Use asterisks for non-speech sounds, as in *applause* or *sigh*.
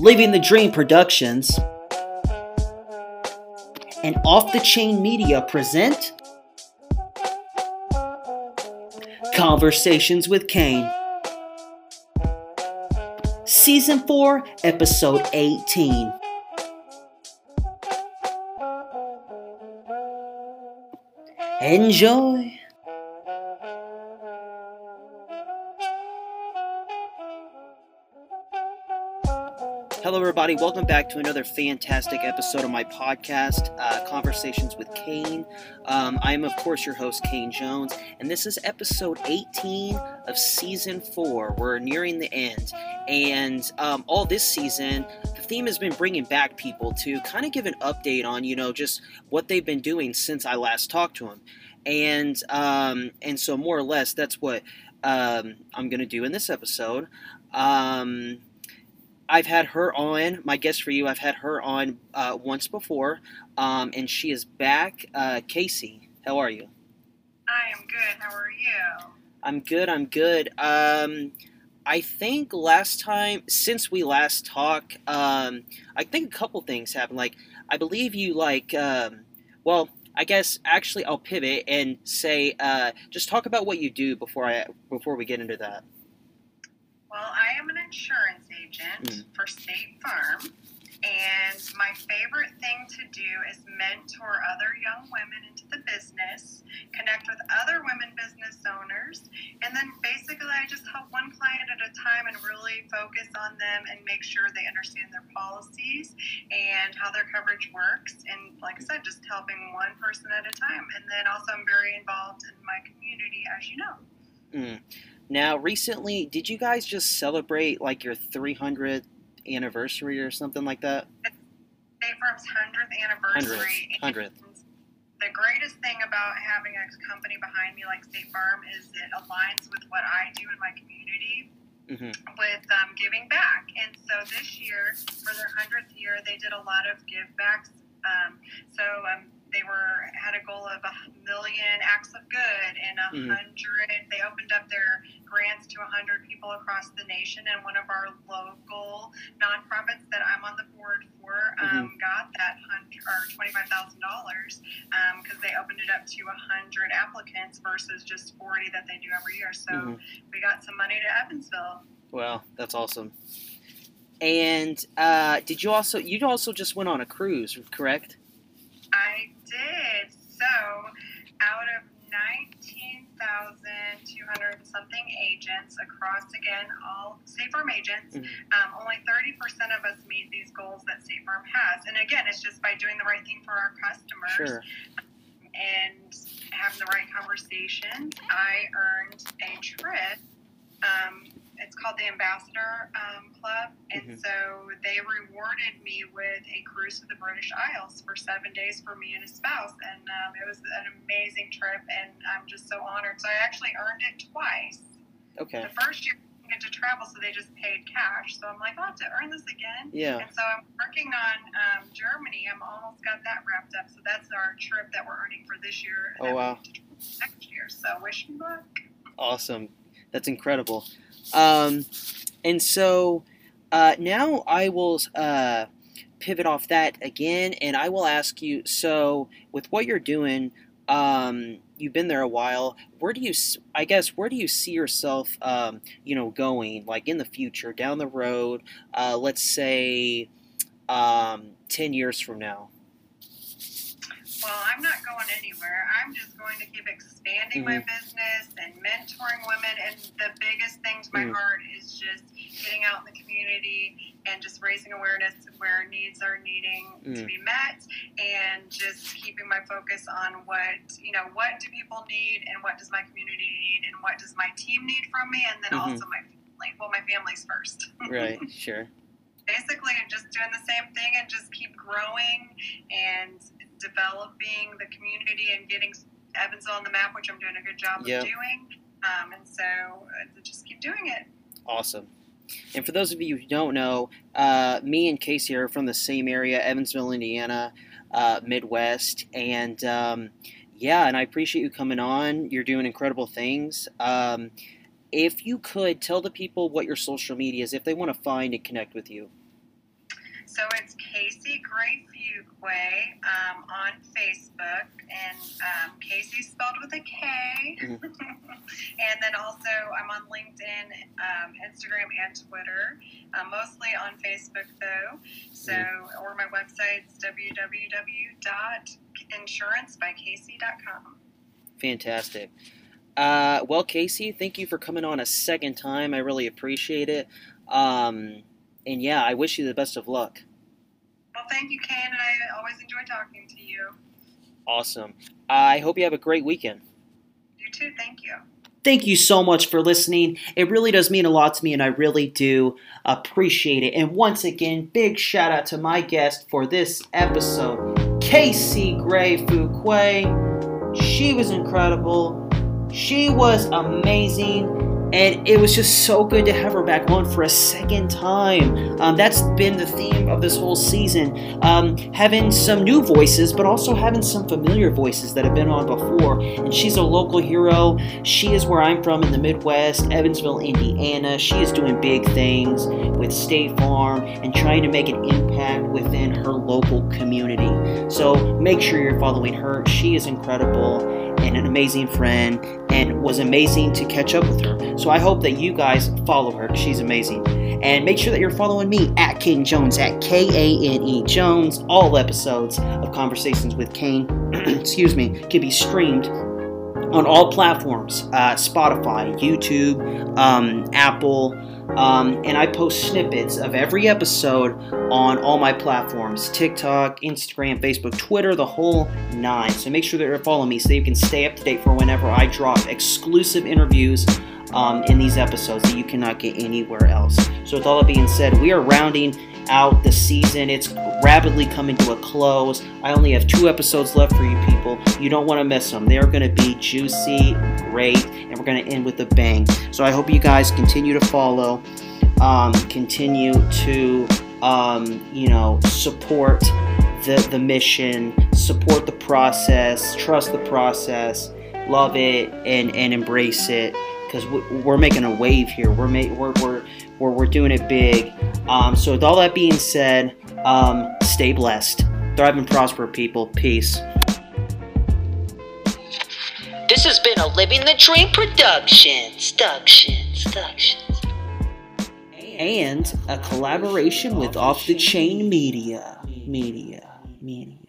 Living the Dream Productions, and Off the Chain Media present Conversations with Kane. Season 4, Episode 18. Enjoy! Hello, everybody. Welcome back to another fantastic episode of my podcast, uh, Conversations with Kane. Um, I am, of course, your host, Kane Jones, and this is episode 18 of season four. We're nearing the end, and um, all this season, the theme has been bringing back people to kind of give an update on, you know, just what they've been doing since I last talked to them, and um, and so more or less, that's what um, I'm going to do in this episode. Um, I've had her on, my guest for you, I've had her on uh, once before, um, and she is back. Uh, Casey, how are you? I am good. How are you? I'm good, I'm good. Um, I think last time, since we last talked, um, I think a couple things happened. Like, I believe you, like, um, well, I guess actually I'll pivot and say, uh, just talk about what you do before I before we get into that. Well, I am an insurance agent Mm. for State Farm, and my favorite thing to do is mentor other young women into the business, connect with other women business owners, and then basically I just help one client at a time and really focus on them and make sure they understand their policies and how their coverage works. And like I said, just helping one person at a time. And then also I'm very involved in my community, as you know. Mm. Now, recently, did you guys just celebrate like your 300th anniversary or something like that? State Farm's 100th anniversary. Hundredth. And The greatest thing about having a company behind me like State Farm is it aligns with what I do in my community hmm with um, giving back. And so this year, for their 100th year, they did a lot of give backs. Um, so um, they were had a goal of a million acts of good and a Mhm. hundred. They opened up their grants to 100 people across the nation, and one of our local nonprofits that I'm on the board for um, mm-hmm. got that or $25,000 because um, they opened it up to 100 applicants versus just 40 that they do every year. So mm-hmm. we got some money to Evansville. well, that's awesome. And uh, did you also you also just went on a cruise, correct? I did. So out of 19 1,200 something agents across, again, all State Farm agents. Mm-hmm. Um, only 30% of us meet these goals that State Farm has. And again, it's just by doing the right thing for our customers. Sure. And having the right conversations, I earned a trip um, it's called the Ambassador um, Club, and Mhm. so they rewarded me with a cruise to the British Isles for seven days for me and a spouse, and um, it was an amazing trip, and I'm just so honored. So I actually earned it twice. Okay. The first year I didn't get to travel, so they just paid cash. So I'm like, I'll have to earn this again. Yeah. And so I'm working on um, Germany. I'm almost got that wrapped up. So that's our trip that we're earning for this year. and Oh, wow. get to travel Next year. So wish me luck. Awesome. That's incredible. Um, and so uh, now I will uh, pivot off that again, and I will ask you. So, with what you're doing, um, you've been there a while. Where do you, I guess, where do you see yourself, um, you know, going, like in the future, down the road? Uh, let's say, um, ten years from now. Well, I'm not going anywhere. I'm just going to keep expanding my Mm-hmm. business and mentoring women. And the biggest thing to my Mm. heart is just getting out in the community and just raising awareness of where needs are needing to Mm. be met and just keeping my focus on what, you know, what do people need and what does my community need and what does my team need from me and then Mhm. also my family. Well, my family's first. *laughs* Right. Sure. basically I'm just doing the same thing and just keep growing and developing the community and getting Evansville on the map, which I'm doing a good job Yeah. of doing. Um, and so uh, just keep doing it. Awesome. And for those of you who don't know, uh, me and Casey are from the same area, Evansville, Indiana, uh, Midwest. And um, yeah, and I appreciate you coming on. You're doing incredible things. Um, if you could tell the people what your social media is, if they want to find and connect with you. So it's Casey Gray Fuquay um, on Facebook, and um, Casey spelled with a K. Mhm. *laughs* and then also I'm on LinkedIn, um, Instagram, and Twitter. Uh, mostly on Facebook though. So, or my website's www.insurancebycasey.com. Fantastic. Uh, well, Casey, thank you for coming on a second time. I really appreciate it. Um, and yeah, I wish you the best of luck. Well, thank you, Ken, and I always enjoy talking to you. Awesome. I hope you have a great weekend. You too. Thank you. Thank you so much for listening. It really does mean a lot to me, and I really do appreciate it. And once again, big shout out to my guest for this episode, Casey Gray Fuquay. She was incredible. She was amazing. And it was just so good to have her back on for a second time. Um, that's been the theme of this whole season. Um, having some new voices, but also having some familiar voices that have been on before. And she's a local hero. She is where I'm from in the Midwest, Evansville, Indiana. She is doing big things with State Farm and trying to make an impact within her local community. So make sure you're following her. She is incredible and an amazing friend and was amazing to catch up with her. So I hope that you guys follow her. She's amazing. And make sure that you're following me at Kane Jones at K A N E Jones. All episodes of Conversations with Kane, *clears throat* excuse me, can be streamed on all platforms uh, Spotify, YouTube, um, Apple, um, and I post snippets of every episode on all my platforms TikTok, Instagram, Facebook, Twitter, the whole nine. So make sure that you're following me so you can stay up to date for whenever I drop exclusive interviews. Um, in these episodes that you cannot get anywhere else. So, with all that being said, we are rounding out the season. It's rapidly coming to a close. I only have two episodes left for you people. You don't want to miss them. They're going to be juicy, great, and we're going to end with a bang. So I hope you guys continue to follow, um, continue to, um, you know, support the, the mission, support the process, trust the process, love it, and, and embrace it. Because we're making a wave here. We're, ma- we're, we're, we're, we're doing it big. Um, so, with all that being said, um, stay blessed. Thrive and prosper, people. Peace. This has been a Living the Dream production. Productions. Productions. And a collaboration with Off the Chain Media. Media. Media.